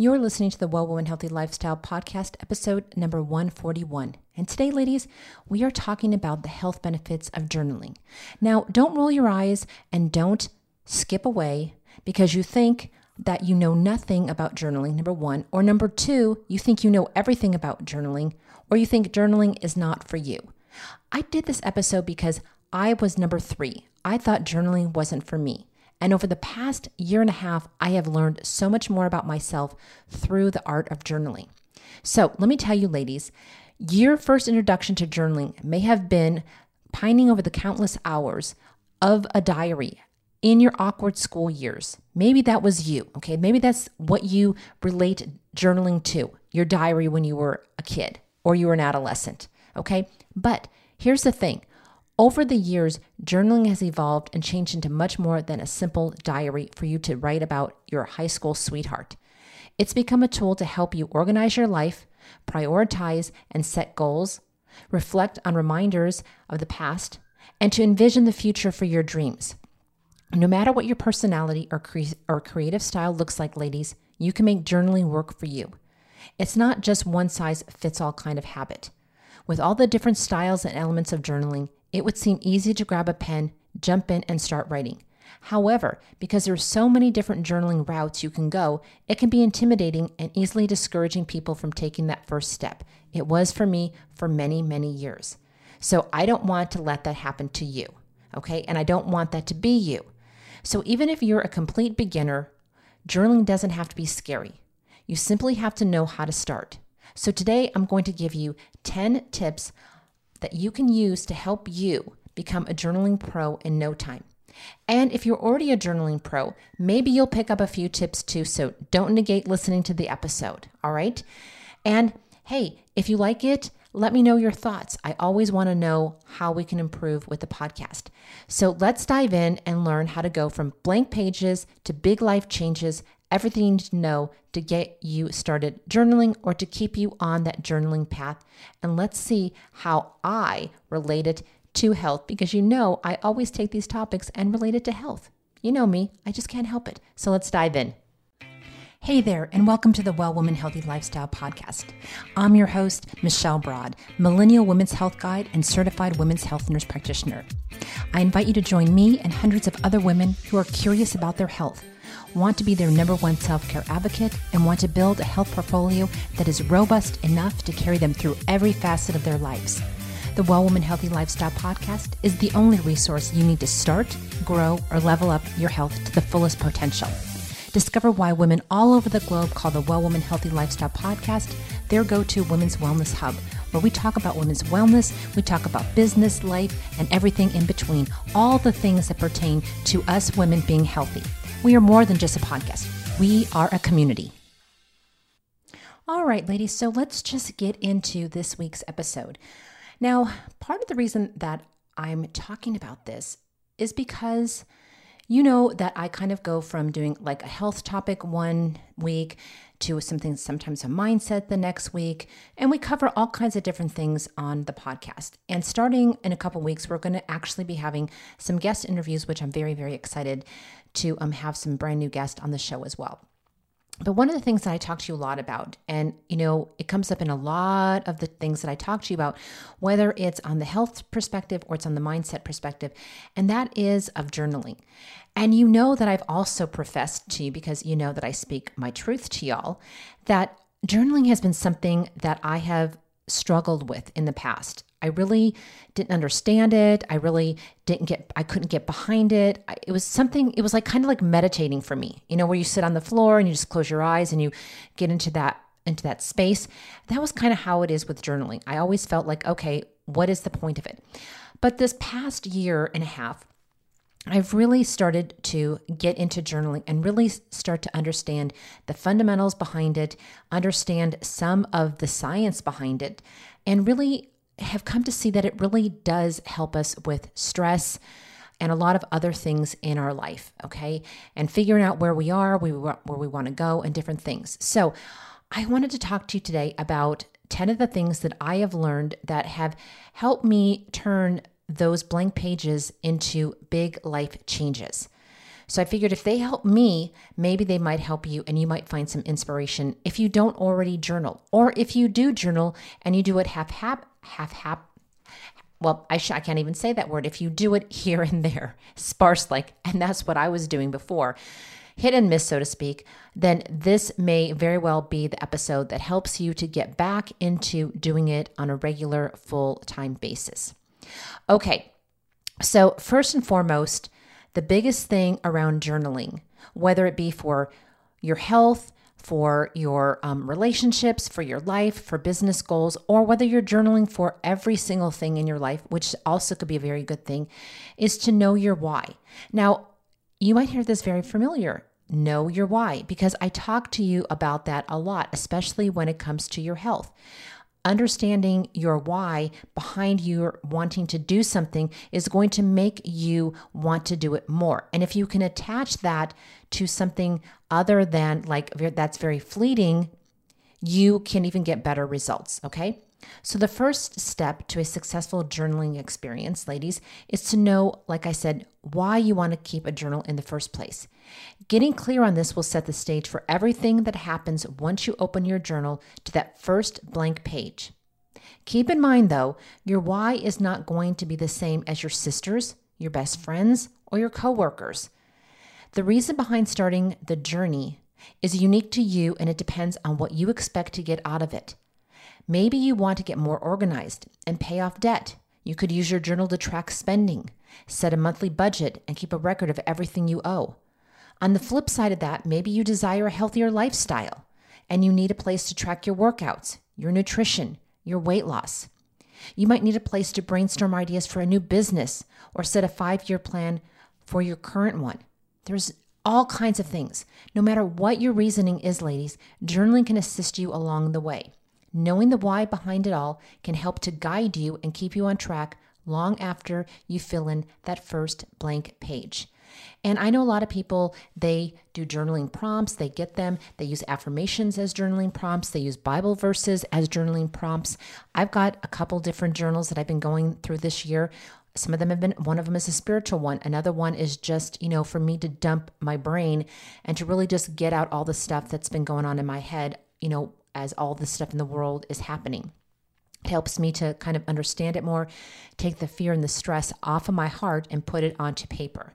You're listening to the Well Woman Healthy Lifestyle podcast, episode number 141. And today, ladies, we are talking about the health benefits of journaling. Now, don't roll your eyes and don't skip away because you think that you know nothing about journaling, number one, or number two, you think you know everything about journaling, or you think journaling is not for you. I did this episode because I was number three. I thought journaling wasn't for me. And over the past year and a half, I have learned so much more about myself through the art of journaling. So let me tell you, ladies, your first introduction to journaling may have been pining over the countless hours of a diary in your awkward school years. Maybe that was you, okay? Maybe that's what you relate journaling to your diary when you were a kid or you were an adolescent, okay? But here's the thing over the years, journaling has evolved and changed into much more than a simple diary for you to write about your high school sweetheart. It's become a tool to help you organize your life, prioritize and set goals, reflect on reminders of the past, and to envision the future for your dreams. No matter what your personality or, cre- or creative style looks like, ladies, you can make journaling work for you. It's not just one size fits all kind of habit. With all the different styles and elements of journaling, it would seem easy to grab a pen, jump in, and start writing. However, because there are so many different journaling routes you can go, it can be intimidating and easily discouraging people from taking that first step. It was for me for many, many years. So I don't want to let that happen to you, okay? And I don't want that to be you. So even if you're a complete beginner, journaling doesn't have to be scary. You simply have to know how to start. So today I'm going to give you 10 tips that you can use to help you become a journaling pro in no time. And if you're already a journaling pro, maybe you'll pick up a few tips too. So don't negate listening to the episode. All right. And hey, if you like it, let me know your thoughts. I always want to know how we can improve with the podcast. So let's dive in and learn how to go from blank pages to big life changes everything you need to know to get you started journaling or to keep you on that journaling path. And let's see how I relate it to health because you know I always take these topics and relate it to health. You know me, I just can't help it. So let's dive in. Hey there, and welcome to the Well Woman Healthy Lifestyle Podcast. I'm your host, Michelle Broad, Millennial Women's Health Guide and Certified Women's Health Nurse Practitioner. I invite you to join me and hundreds of other women who are curious about their health want to be their number one self care advocate, and want to build a health portfolio that is robust enough to carry them through every facet of their lives. The Well Woman Healthy Lifestyle podcast is the only resource you need to start, grow, or level up your health to the fullest potential. Discover why women all over the globe call the Well Woman Healthy Lifestyle podcast their go to women's wellness hub, where we talk about women's wellness, we talk about business, life, and everything in between, all the things that pertain to us women being healthy. We are more than just a podcast, we are a community. All right, ladies, so let's just get into this week's episode. Now, part of the reason that I'm talking about this is because you know that I kind of go from doing like a health topic one week to something sometimes a mindset the next week and we cover all kinds of different things on the podcast and starting in a couple weeks we're going to actually be having some guest interviews which i'm very very excited to um, have some brand new guests on the show as well. But one of the things that I talk to you a lot about, and you know, it comes up in a lot of the things that I talk to you about, whether it's on the health perspective or it's on the mindset perspective, and that is of journaling. And you know that I've also professed to you, because you know that I speak my truth to y'all, that journaling has been something that I have struggled with in the past. I really didn't understand it. I really didn't get, I couldn't get behind it. It was something, it was like kind of like meditating for me, you know, where you sit on the floor and you just close your eyes and you get into that, into that space. That was kind of how it is with journaling. I always felt like, okay, what is the point of it? But this past year and a half, I've really started to get into journaling and really start to understand the fundamentals behind it, understand some of the science behind it, and really have come to see that it really does help us with stress and a lot of other things in our life, okay? And figuring out where we are, where we want to go, and different things. So, I wanted to talk to you today about 10 of the things that I have learned that have helped me turn those blank pages into big life changes. So I figured if they help me, maybe they might help you and you might find some inspiration if you don't already journal. Or if you do journal and you do it half half half well, I, sh- I can't even say that word. If you do it here and there, sparse like, and that's what I was doing before, hit and miss, so to speak, then this may very well be the episode that helps you to get back into doing it on a regular full time basis. Okay, so first and foremost, the biggest thing around journaling, whether it be for your health, for your um, relationships, for your life, for business goals, or whether you're journaling for every single thing in your life, which also could be a very good thing, is to know your why. Now, you might hear this very familiar. Know your why, because I talk to you about that a lot, especially when it comes to your health understanding your why behind you wanting to do something is going to make you want to do it more. And if you can attach that to something other than like that's very fleeting, you can even get better results. Okay. So, the first step to a successful journaling experience, ladies, is to know, like I said, why you want to keep a journal in the first place. Getting clear on this will set the stage for everything that happens once you open your journal to that first blank page. Keep in mind, though, your why is not going to be the same as your sisters, your best friends, or your coworkers. The reason behind starting the journey is unique to you and it depends on what you expect to get out of it. Maybe you want to get more organized and pay off debt. You could use your journal to track spending, set a monthly budget, and keep a record of everything you owe. On the flip side of that, maybe you desire a healthier lifestyle and you need a place to track your workouts, your nutrition, your weight loss. You might need a place to brainstorm ideas for a new business or set a five year plan for your current one. There's all kinds of things. No matter what your reasoning is, ladies, journaling can assist you along the way. Knowing the why behind it all can help to guide you and keep you on track long after you fill in that first blank page. And I know a lot of people, they do journaling prompts, they get them, they use affirmations as journaling prompts, they use Bible verses as journaling prompts. I've got a couple different journals that I've been going through this year. Some of them have been, one of them is a spiritual one. Another one is just, you know, for me to dump my brain and to really just get out all the stuff that's been going on in my head, you know, as all the stuff in the world is happening. It helps me to kind of understand it more, take the fear and the stress off of my heart, and put it onto paper.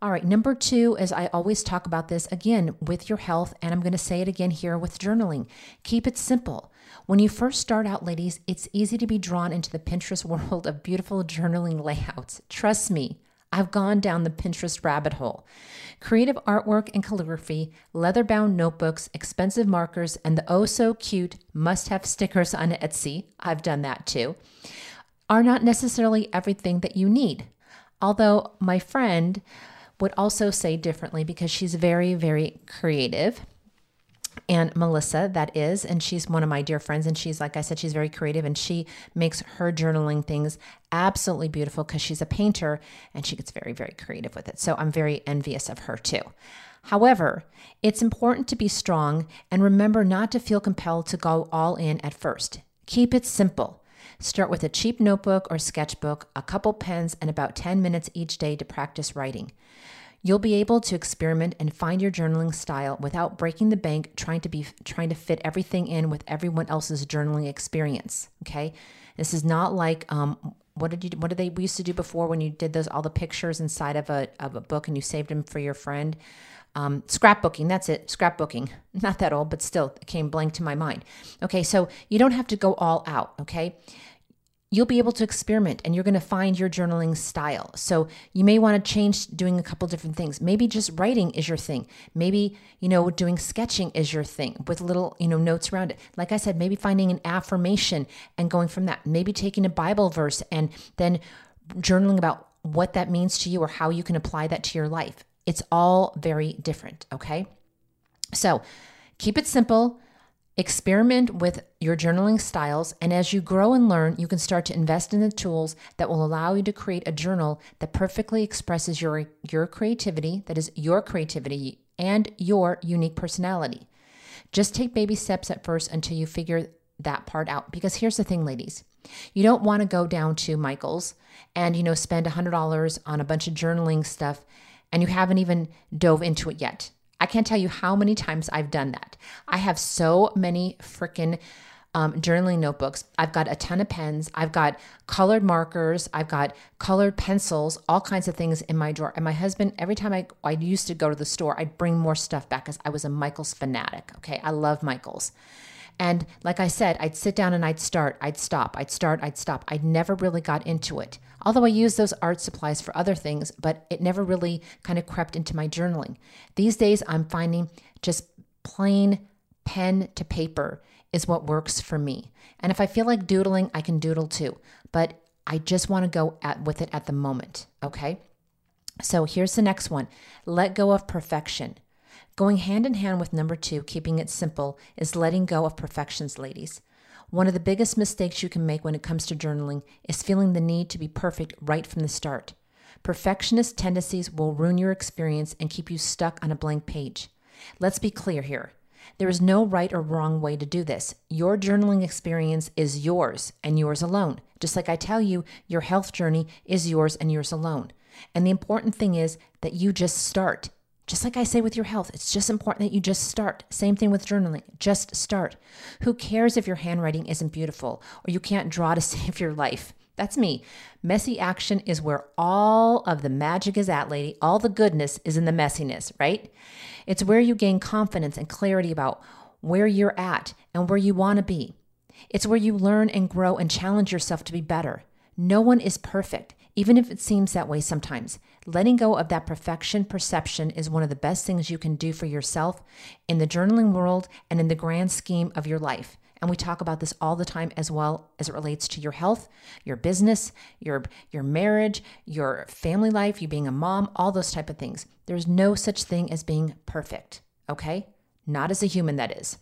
All right, number two is I always talk about this again with your health, and I'm going to say it again here with journaling. Keep it simple. When you first start out, ladies, it's easy to be drawn into the Pinterest world of beautiful journaling layouts. Trust me, I've gone down the Pinterest rabbit hole. Creative artwork and calligraphy, leather bound notebooks, expensive markers, and the oh so cute must have stickers on Etsy, I've done that too, are not necessarily everything that you need. Although my friend would also say differently because she's very, very creative and Melissa, that is, and she's one of my dear friends. And she's, like I said, she's very creative and she makes her journaling things absolutely beautiful because she's a painter and she gets very, very creative with it. So I'm very envious of her too. However, it's important to be strong and remember not to feel compelled to go all in at first. Keep it simple. Start with a cheap notebook or sketchbook, a couple pens, and about 10 minutes each day to practice writing. You'll be able to experiment and find your journaling style without breaking the bank trying to be trying to fit everything in with everyone else's journaling experience. Okay, this is not like um, what did you what did they we used to do before when you did those all the pictures inside of a of a book and you saved them for your friend. Um, scrapbooking, that's it, scrapbooking. Not that old, but still, it came blank to my mind. Okay, so you don't have to go all out, okay? You'll be able to experiment and you're going to find your journaling style. So you may want to change doing a couple different things. Maybe just writing is your thing. Maybe, you know, doing sketching is your thing with little, you know, notes around it. Like I said, maybe finding an affirmation and going from that. Maybe taking a Bible verse and then journaling about what that means to you or how you can apply that to your life. It's all very different, okay? So, keep it simple Experiment with your journaling styles, and as you grow and learn, you can start to invest in the tools that will allow you to create a journal that perfectly expresses your, your creativity, that is, your creativity and your unique personality. Just take baby steps at first until you figure that part out. Because here's the thing, ladies you don't want to go down to Michael's and, you know, spend $100 on a bunch of journaling stuff and you haven't even dove into it yet. I can't tell you how many times I've done that. I have so many freaking um, journaling notebooks. I've got a ton of pens. I've got colored markers. I've got colored pencils, all kinds of things in my drawer. And my husband, every time I, I used to go to the store, I'd bring more stuff back because I was a Michaels fanatic. Okay. I love Michaels. And like I said, I'd sit down and I'd start, I'd stop, I'd start, I'd stop. I never really got into it. Although I use those art supplies for other things, but it never really kind of crept into my journaling. These days, I'm finding just plain pen to paper is what works for me. And if I feel like doodling, I can doodle too. But I just want to go at, with it at the moment. Okay. So here's the next one let go of perfection. Going hand in hand with number two, keeping it simple, is letting go of perfections, ladies. One of the biggest mistakes you can make when it comes to journaling is feeling the need to be perfect right from the start. Perfectionist tendencies will ruin your experience and keep you stuck on a blank page. Let's be clear here. There is no right or wrong way to do this. Your journaling experience is yours and yours alone. Just like I tell you, your health journey is yours and yours alone. And the important thing is that you just start. Just like I say with your health, it's just important that you just start. Same thing with journaling. Just start. Who cares if your handwriting isn't beautiful or you can't draw to save your life? That's me. Messy action is where all of the magic is at, lady. All the goodness is in the messiness, right? It's where you gain confidence and clarity about where you're at and where you want to be. It's where you learn and grow and challenge yourself to be better. No one is perfect even if it seems that way sometimes. Letting go of that perfection perception is one of the best things you can do for yourself in the journaling world and in the grand scheme of your life. And we talk about this all the time as well as it relates to your health, your business, your your marriage, your family life, you being a mom, all those type of things. There's no such thing as being perfect, okay? Not as a human that is.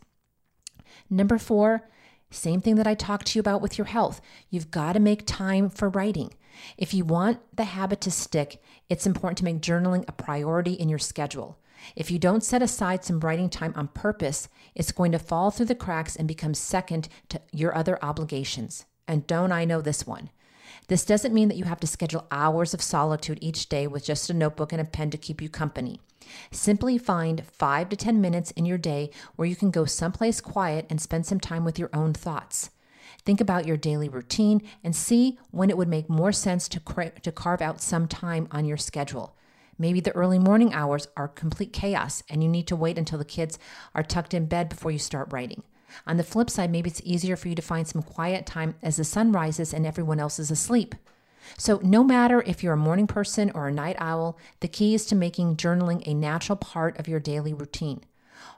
Number 4, same thing that I talked to you about with your health. You've got to make time for writing. If you want the habit to stick, it's important to make journaling a priority in your schedule. If you don't set aside some writing time on purpose, it's going to fall through the cracks and become second to your other obligations. And don't I know this one? This doesn't mean that you have to schedule hours of solitude each day with just a notebook and a pen to keep you company. Simply find five to 10 minutes in your day where you can go someplace quiet and spend some time with your own thoughts. Think about your daily routine and see when it would make more sense to, cra- to carve out some time on your schedule. Maybe the early morning hours are complete chaos and you need to wait until the kids are tucked in bed before you start writing. On the flip side, maybe it's easier for you to find some quiet time as the sun rises and everyone else is asleep. So, no matter if you're a morning person or a night owl, the key is to making journaling a natural part of your daily routine.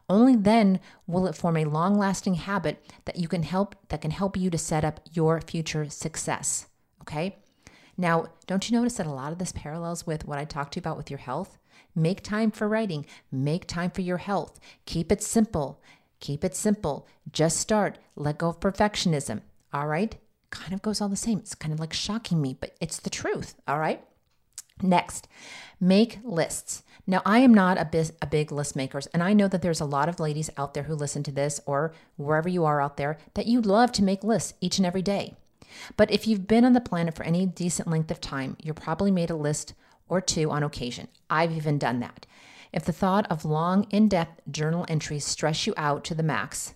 Only then will it form a long-lasting habit that you can help that can help you to set up your future success. Okay? Now, don't you notice that a lot of this parallels with what I talked to you about with your health? Make time for writing, make time for your health. Keep it simple. Keep it simple. Just start. Let go of perfectionism. All right? Kind of goes all the same. It's kind of like shocking me, but it's the truth. All right? Next, make lists. Now, I am not a, biz, a big list maker, and I know that there's a lot of ladies out there who listen to this or wherever you are out there that you love to make lists each and every day. But if you've been on the planet for any decent length of time, you're probably made a list or two on occasion. I've even done that. If the thought of long, in depth journal entries stress you out to the max,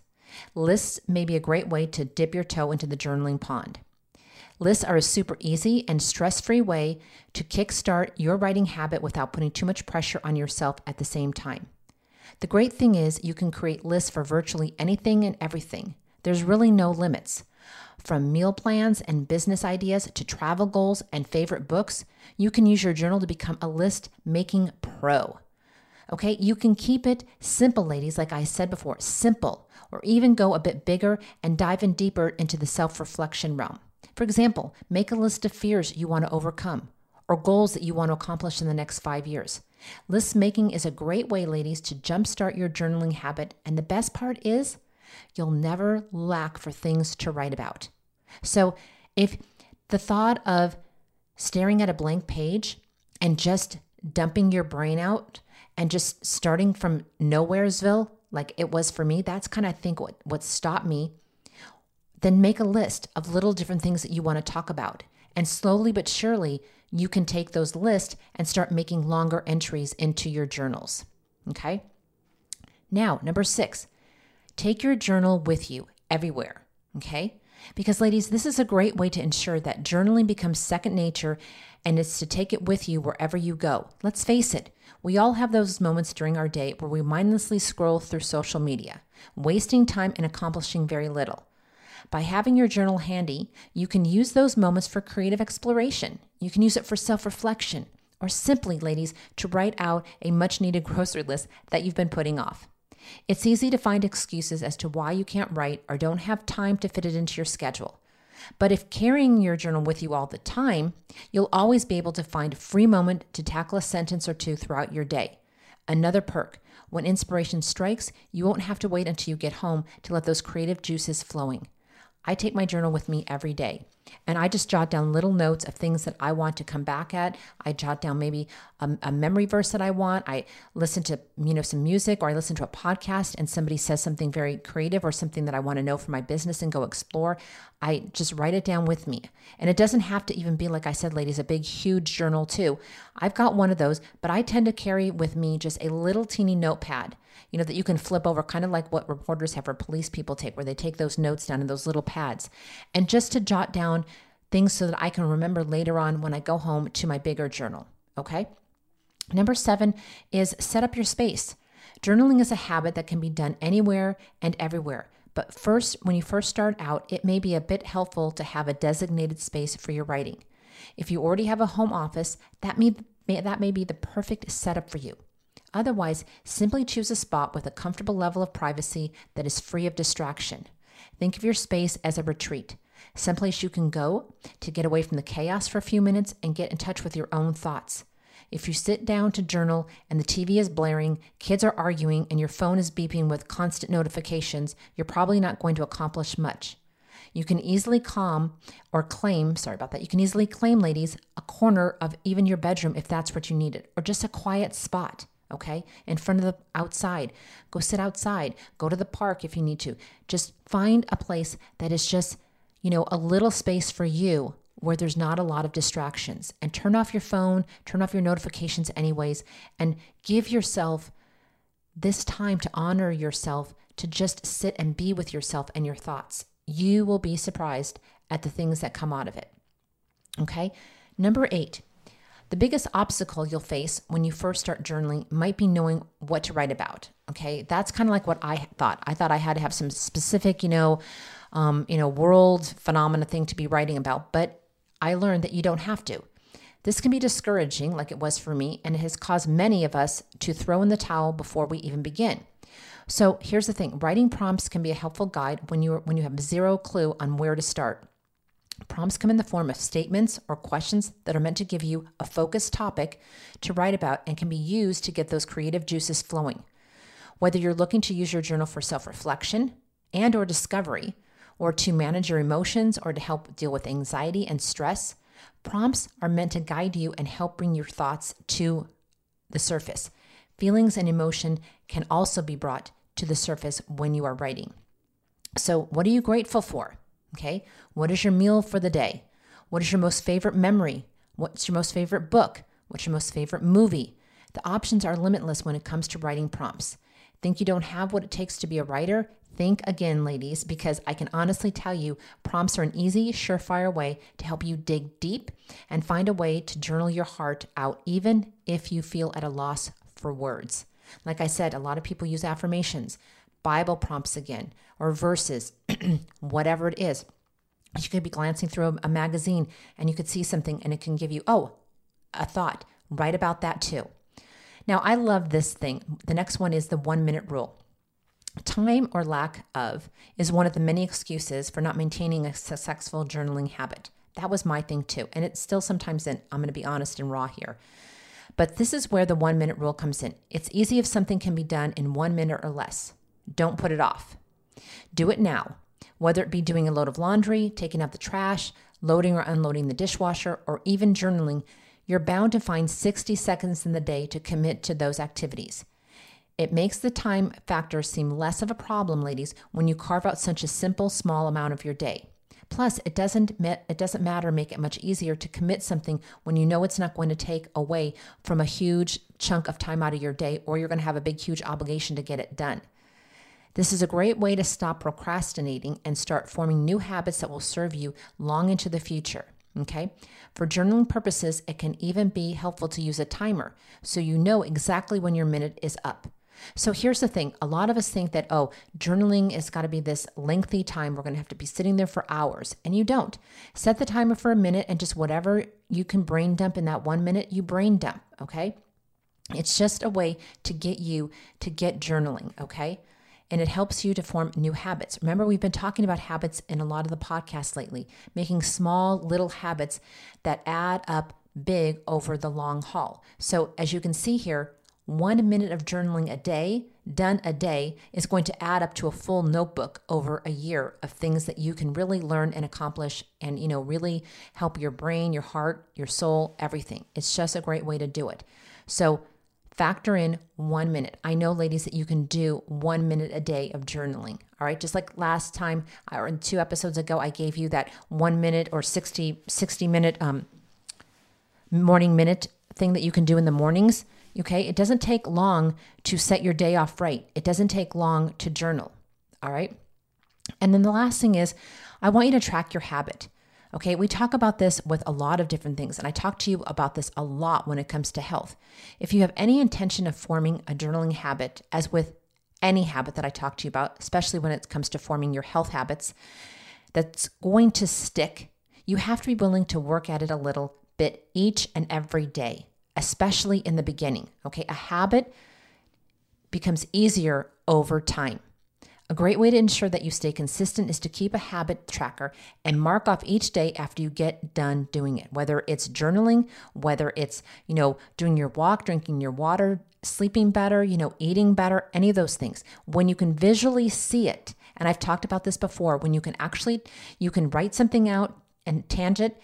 lists may be a great way to dip your toe into the journaling pond. Lists are a super easy and stress free way to kickstart your writing habit without putting too much pressure on yourself at the same time. The great thing is, you can create lists for virtually anything and everything. There's really no limits. From meal plans and business ideas to travel goals and favorite books, you can use your journal to become a list making pro. Okay, you can keep it simple, ladies, like I said before, simple, or even go a bit bigger and dive in deeper into the self reflection realm. For example, make a list of fears you want to overcome or goals that you want to accomplish in the next five years. List making is a great way, ladies, to jumpstart your journaling habit. And the best part is you'll never lack for things to write about. So if the thought of staring at a blank page and just dumping your brain out and just starting from nowheresville like it was for me that's kind of i think what, what stopped me then make a list of little different things that you want to talk about. And slowly but surely, you can take those lists and start making longer entries into your journals. Okay? Now, number six, take your journal with you everywhere. Okay? Because, ladies, this is a great way to ensure that journaling becomes second nature and it's to take it with you wherever you go. Let's face it, we all have those moments during our day where we mindlessly scroll through social media, wasting time and accomplishing very little. By having your journal handy, you can use those moments for creative exploration. You can use it for self reflection, or simply, ladies, to write out a much needed grocery list that you've been putting off. It's easy to find excuses as to why you can't write or don't have time to fit it into your schedule. But if carrying your journal with you all the time, you'll always be able to find a free moment to tackle a sentence or two throughout your day. Another perk when inspiration strikes, you won't have to wait until you get home to let those creative juices flowing. I take my journal with me every day. And I just jot down little notes of things that I want to come back at. I jot down maybe a, a, memory verse that I want. I listen to, you know, some music or I listen to a podcast and somebody says something very creative or something that I want to know for my business and go explore. I just write it down with me. And it doesn't have to even be, like I said, ladies, a big, huge journal too. I've got one of those, but I tend to carry with me just a little teeny notepad you know, that you can flip over, kind of like what reporters have or police people take, where they take those notes down in those little pads. And just to jot down things so that I can remember later on when I go home to my bigger journal. Okay. Number seven is set up your space. Journaling is a habit that can be done anywhere and everywhere. But first, when you first start out, it may be a bit helpful to have a designated space for your writing. If you already have a home office, that may, that may be the perfect setup for you. Otherwise, simply choose a spot with a comfortable level of privacy that is free of distraction. Think of your space as a retreat, someplace you can go to get away from the chaos for a few minutes and get in touch with your own thoughts. If you sit down to journal and the TV is blaring, kids are arguing, and your phone is beeping with constant notifications, you're probably not going to accomplish much. You can easily calm or claim, sorry about that, you can easily claim, ladies, a corner of even your bedroom if that's what you needed, or just a quiet spot okay? In front of the outside. Go sit outside. Go to the park if you need to. Just find a place that is just, you know, a little space for you where there's not a lot of distractions. And turn off your phone, turn off your notifications, anyways, and give yourself this time to honor yourself, to just sit and be with yourself and your thoughts. You will be surprised at the things that come out of it. Okay? Number eight, the biggest obstacle you'll face when you first start journaling might be knowing what to write about. Okay, that's kind of like what I thought. I thought I had to have some specific, you know, um, you know, world phenomena thing to be writing about, but I learned that you don't have to. This can be discouraging, like it was for me, and it has caused many of us to throw in the towel before we even begin. So here's the thing: writing prompts can be a helpful guide when you when you have zero clue on where to start. Prompts come in the form of statements or questions that are meant to give you a focused topic to write about and can be used to get those creative juices flowing. Whether you're looking to use your journal for self-reflection and or discovery, or to manage your emotions or to help deal with anxiety and stress, prompts are meant to guide you and help bring your thoughts to the surface. Feelings and emotion can also be brought to the surface when you are writing. So, what are you grateful for? Okay. What is your meal for the day? What is your most favorite memory? What's your most favorite book? What's your most favorite movie? The options are limitless when it comes to writing prompts. Think you don't have what it takes to be a writer? Think again, ladies, because I can honestly tell you prompts are an easy, surefire way to help you dig deep and find a way to journal your heart out, even if you feel at a loss for words. Like I said, a lot of people use affirmations. Bible prompts again, or verses, whatever it is. You could be glancing through a magazine and you could see something and it can give you, oh, a thought. Write about that too. Now, I love this thing. The next one is the one minute rule. Time or lack of is one of the many excuses for not maintaining a successful journaling habit. That was my thing too. And it's still sometimes in, I'm going to be honest and raw here. But this is where the one minute rule comes in. It's easy if something can be done in one minute or less. Don't put it off. Do it now, whether it be doing a load of laundry, taking out the trash, loading or unloading the dishwasher, or even journaling. You're bound to find 60 seconds in the day to commit to those activities. It makes the time factor seem less of a problem, ladies, when you carve out such a simple, small amount of your day. Plus, it doesn't it doesn't matter make it much easier to commit something when you know it's not going to take away from a huge chunk of time out of your day or you're going to have a big huge obligation to get it done. This is a great way to stop procrastinating and start forming new habits that will serve you long into the future. Okay. For journaling purposes, it can even be helpful to use a timer so you know exactly when your minute is up. So here's the thing a lot of us think that, oh, journaling has got to be this lengthy time. We're going to have to be sitting there for hours. And you don't. Set the timer for a minute and just whatever you can brain dump in that one minute, you brain dump. Okay. It's just a way to get you to get journaling. Okay and it helps you to form new habits. Remember, we've been talking about habits in a lot of the podcasts lately, making small little habits that add up big over the long haul. So, as you can see here, one minute of journaling a day, done a day, is going to add up to a full notebook over a year of things that you can really learn and accomplish and, you know, really help your brain, your heart, your soul, everything. It's just a great way to do it. So, factor in one minute. I know, ladies, that you can do one minute a day of journaling. All right. Just like last time or two episodes ago, I gave you that one minute or 60, 60 minute um, morning minute thing that you can do in the mornings. Okay. It doesn't take long to set your day off right, it doesn't take long to journal. All right. And then the last thing is, I want you to track your habit. Okay, we talk about this with a lot of different things, and I talk to you about this a lot when it comes to health. If you have any intention of forming a journaling habit, as with any habit that I talk to you about, especially when it comes to forming your health habits, that's going to stick, you have to be willing to work at it a little bit each and every day, especially in the beginning. Okay, a habit becomes easier over time. A great way to ensure that you stay consistent is to keep a habit tracker and mark off each day after you get done doing it. Whether it's journaling, whether it's, you know, doing your walk, drinking your water, sleeping better, you know, eating better, any of those things. When you can visually see it, and I've talked about this before, when you can actually you can write something out and tangent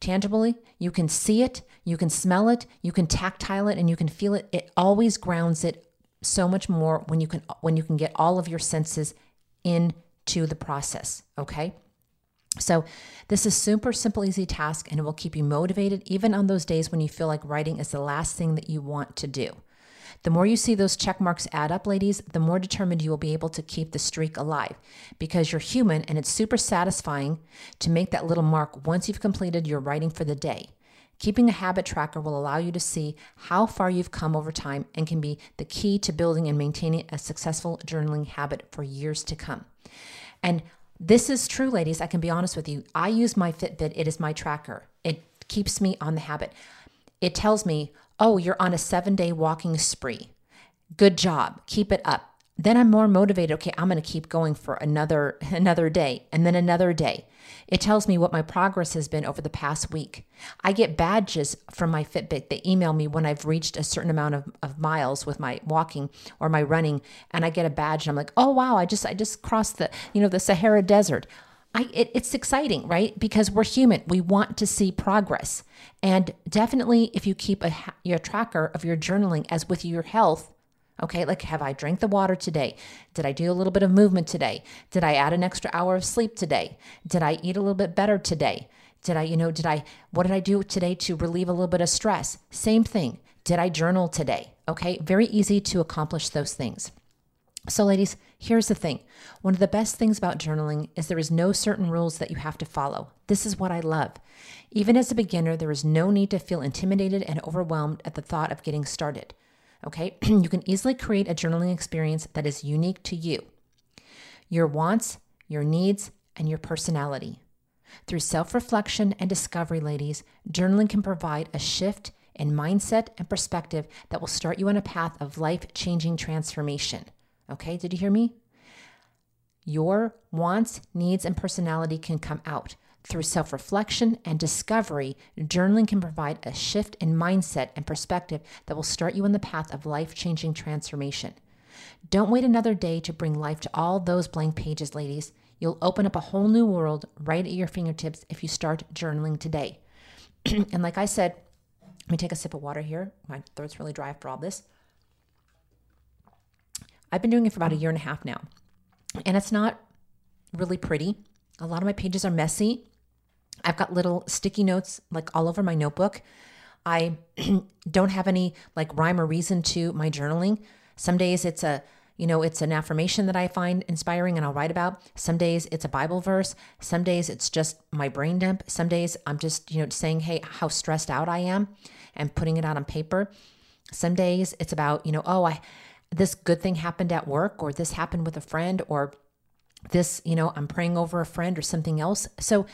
tangibly, you can see it, you can smell it, you can tactile it and you can feel it. It always grounds it so much more when you can when you can get all of your senses into the process, okay? So, this is super simple easy task and it will keep you motivated even on those days when you feel like writing is the last thing that you want to do. The more you see those check marks add up, ladies, the more determined you will be able to keep the streak alive because you're human and it's super satisfying to make that little mark once you've completed your writing for the day. Keeping a habit tracker will allow you to see how far you've come over time and can be the key to building and maintaining a successful journaling habit for years to come. And this is true, ladies. I can be honest with you. I use my Fitbit, it is my tracker. It keeps me on the habit. It tells me, oh, you're on a seven day walking spree. Good job. Keep it up then i'm more motivated okay i'm going to keep going for another another day and then another day it tells me what my progress has been over the past week i get badges from my fitbit they email me when i've reached a certain amount of, of miles with my walking or my running and i get a badge and i'm like oh wow i just i just crossed the you know the sahara desert I, it, it's exciting, right? Because we're human. We want to see progress. And definitely, if you keep a, your tracker of your journaling as with your health, Okay, like have I drank the water today? Did I do a little bit of movement today? Did I add an extra hour of sleep today? Did I eat a little bit better today? Did I, you know, did I, what did I do today to relieve a little bit of stress? Same thing. Did I journal today? Okay, very easy to accomplish those things. So, ladies, here's the thing. One of the best things about journaling is there is no certain rules that you have to follow. This is what I love. Even as a beginner, there is no need to feel intimidated and overwhelmed at the thought of getting started. Okay, you can easily create a journaling experience that is unique to you, your wants, your needs, and your personality. Through self reflection and discovery, ladies, journaling can provide a shift in mindset and perspective that will start you on a path of life changing transformation. Okay, did you hear me? Your wants, needs, and personality can come out. Through self reflection and discovery, journaling can provide a shift in mindset and perspective that will start you on the path of life changing transformation. Don't wait another day to bring life to all those blank pages, ladies. You'll open up a whole new world right at your fingertips if you start journaling today. and like I said, let me take a sip of water here. My throat's really dry after all this. I've been doing it for about a year and a half now, and it's not really pretty A lot of my pages are messy. I've got little sticky notes like all over my notebook. I don't have any like rhyme or reason to my journaling. Some days it's a you know, it's an affirmation that I find inspiring and I'll write about. Some days it's a Bible verse. Some days it's just my brain dump. Some days I'm just, you know, saying, hey, how stressed out I am and putting it out on paper. Some days it's about, you know, oh, I this good thing happened at work or this happened with a friend or this, you know, I'm praying over a friend or something else. So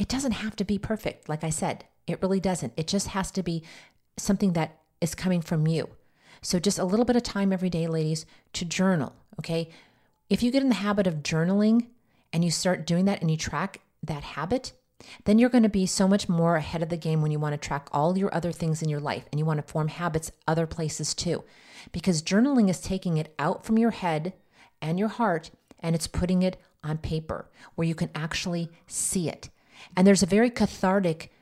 it doesn't have to be perfect. Like I said, it really doesn't. It just has to be something that is coming from you. So just a little bit of time every day, ladies, to journal. Okay. If you get in the habit of journaling and you start doing that and you track that habit, then you're going to be so much more ahead of the game when you want to track all your other things in your life and you want to form habits other places too. Because journaling is taking it out from your head and your heart and it's putting it on paper where you can actually see it. And there's a very cathartic,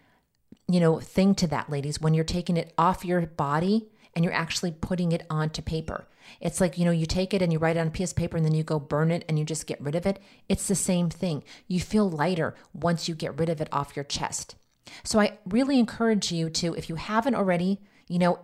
you know, thing to that, ladies, when you're taking it off your body and you're actually putting it onto paper. It's like, you know, you take it and you write it on a piece of paper and then you go burn it and you just get rid of it. It's the same thing. You feel lighter once you get rid of it off your chest. So I really encourage you to, if you haven't already, you know,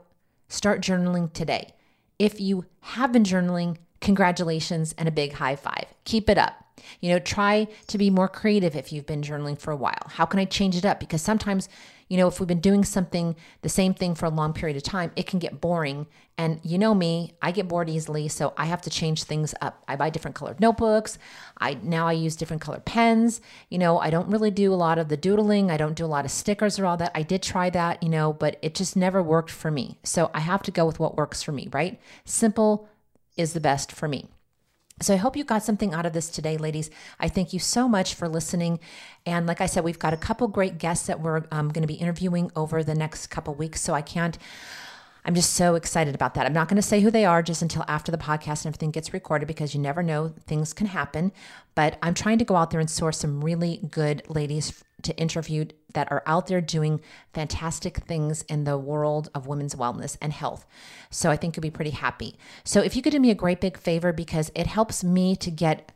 start journaling today. If you have been journaling, congratulations and a big high five. Keep it up. You know, try to be more creative if you've been journaling for a while. How can I change it up? Because sometimes, you know, if we've been doing something, the same thing for a long period of time, it can get boring. And you know me, I get bored easily, so I have to change things up. I buy different colored notebooks. I now I use different colored pens. You know, I don't really do a lot of the doodling. I don't do a lot of stickers or all that. I did try that, you know, but it just never worked for me. So I have to go with what works for me, right? Simple is the best for me. So I hope you got something out of this today, ladies. I thank you so much for listening. And like I said, we've got a couple great guests that we're um, going to be interviewing over the next couple weeks. So I can't. I'm just so excited about that. I'm not going to say who they are just until after the podcast and everything gets recorded because you never know, things can happen. But I'm trying to go out there and source some really good ladies to interview that are out there doing fantastic things in the world of women's wellness and health. So I think you'll be pretty happy. So if you could do me a great big favor because it helps me to get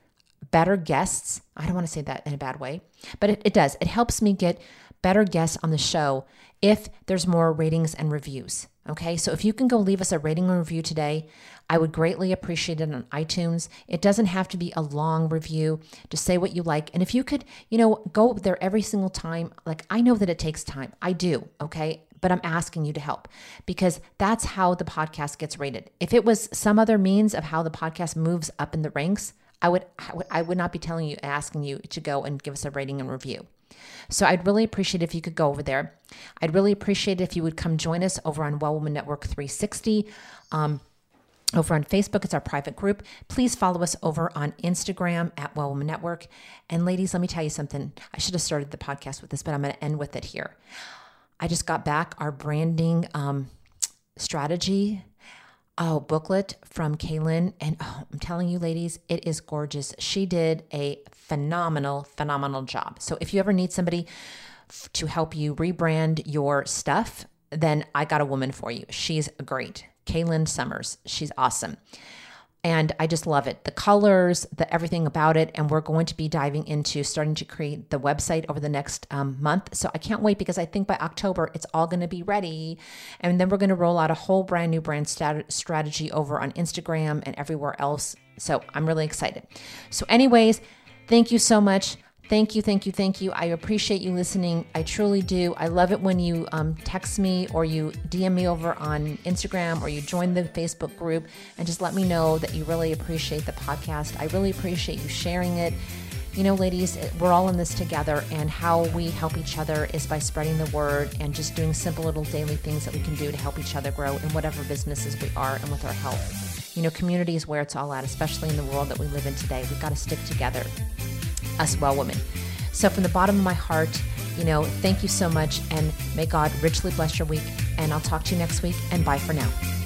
better guests. I don't want to say that in a bad way, but it, it does. It helps me get better guests on the show if there's more ratings and reviews. Okay, so if you can go leave us a rating and review today, I would greatly appreciate it on iTunes. It doesn't have to be a long review. Just say what you like. And if you could, you know, go there every single time, like I know that it takes time. I do. Okay. But I'm asking you to help because that's how the podcast gets rated. If it was some other means of how the podcast moves up in the ranks, I would I would not be telling you asking you to go and give us a rating and review. So I'd really appreciate if you could go over there. I'd really appreciate if you would come join us over on Well Woman Network 360. Um, over on Facebook, it's our private group. Please follow us over on Instagram at Well Woman Network. And ladies, let me tell you something. I should have started the podcast with this, but I'm going to end with it here. I just got back our branding um, strategy oh booklet from Kaylin, and oh, I'm telling you, ladies, it is gorgeous. She did a phenomenal, phenomenal job. So if you ever need somebody f- to help you rebrand your stuff, then I got a woman for you. She's great. Kaylin Summers. She's awesome. And I just love it. The colors, the everything about it. And we're going to be diving into starting to create the website over the next um, month. So I can't wait because I think by October it's all going to be ready. And then we're going to roll out a whole brand new brand stat- strategy over on Instagram and everywhere else. So I'm really excited. So, anyways, thank you so much. Thank you, thank you, thank you. I appreciate you listening. I truly do. I love it when you um, text me or you DM me over on Instagram or you join the Facebook group and just let me know that you really appreciate the podcast. I really appreciate you sharing it. You know, ladies, we're all in this together, and how we help each other is by spreading the word and just doing simple little daily things that we can do to help each other grow in whatever businesses we are and with our health. You know, community is where it's all at, especially in the world that we live in today. We've got to stick together us well women. So, from the bottom of my heart, you know, thank you so much, and may God richly bless your week. And I'll talk to you next week, and bye for now.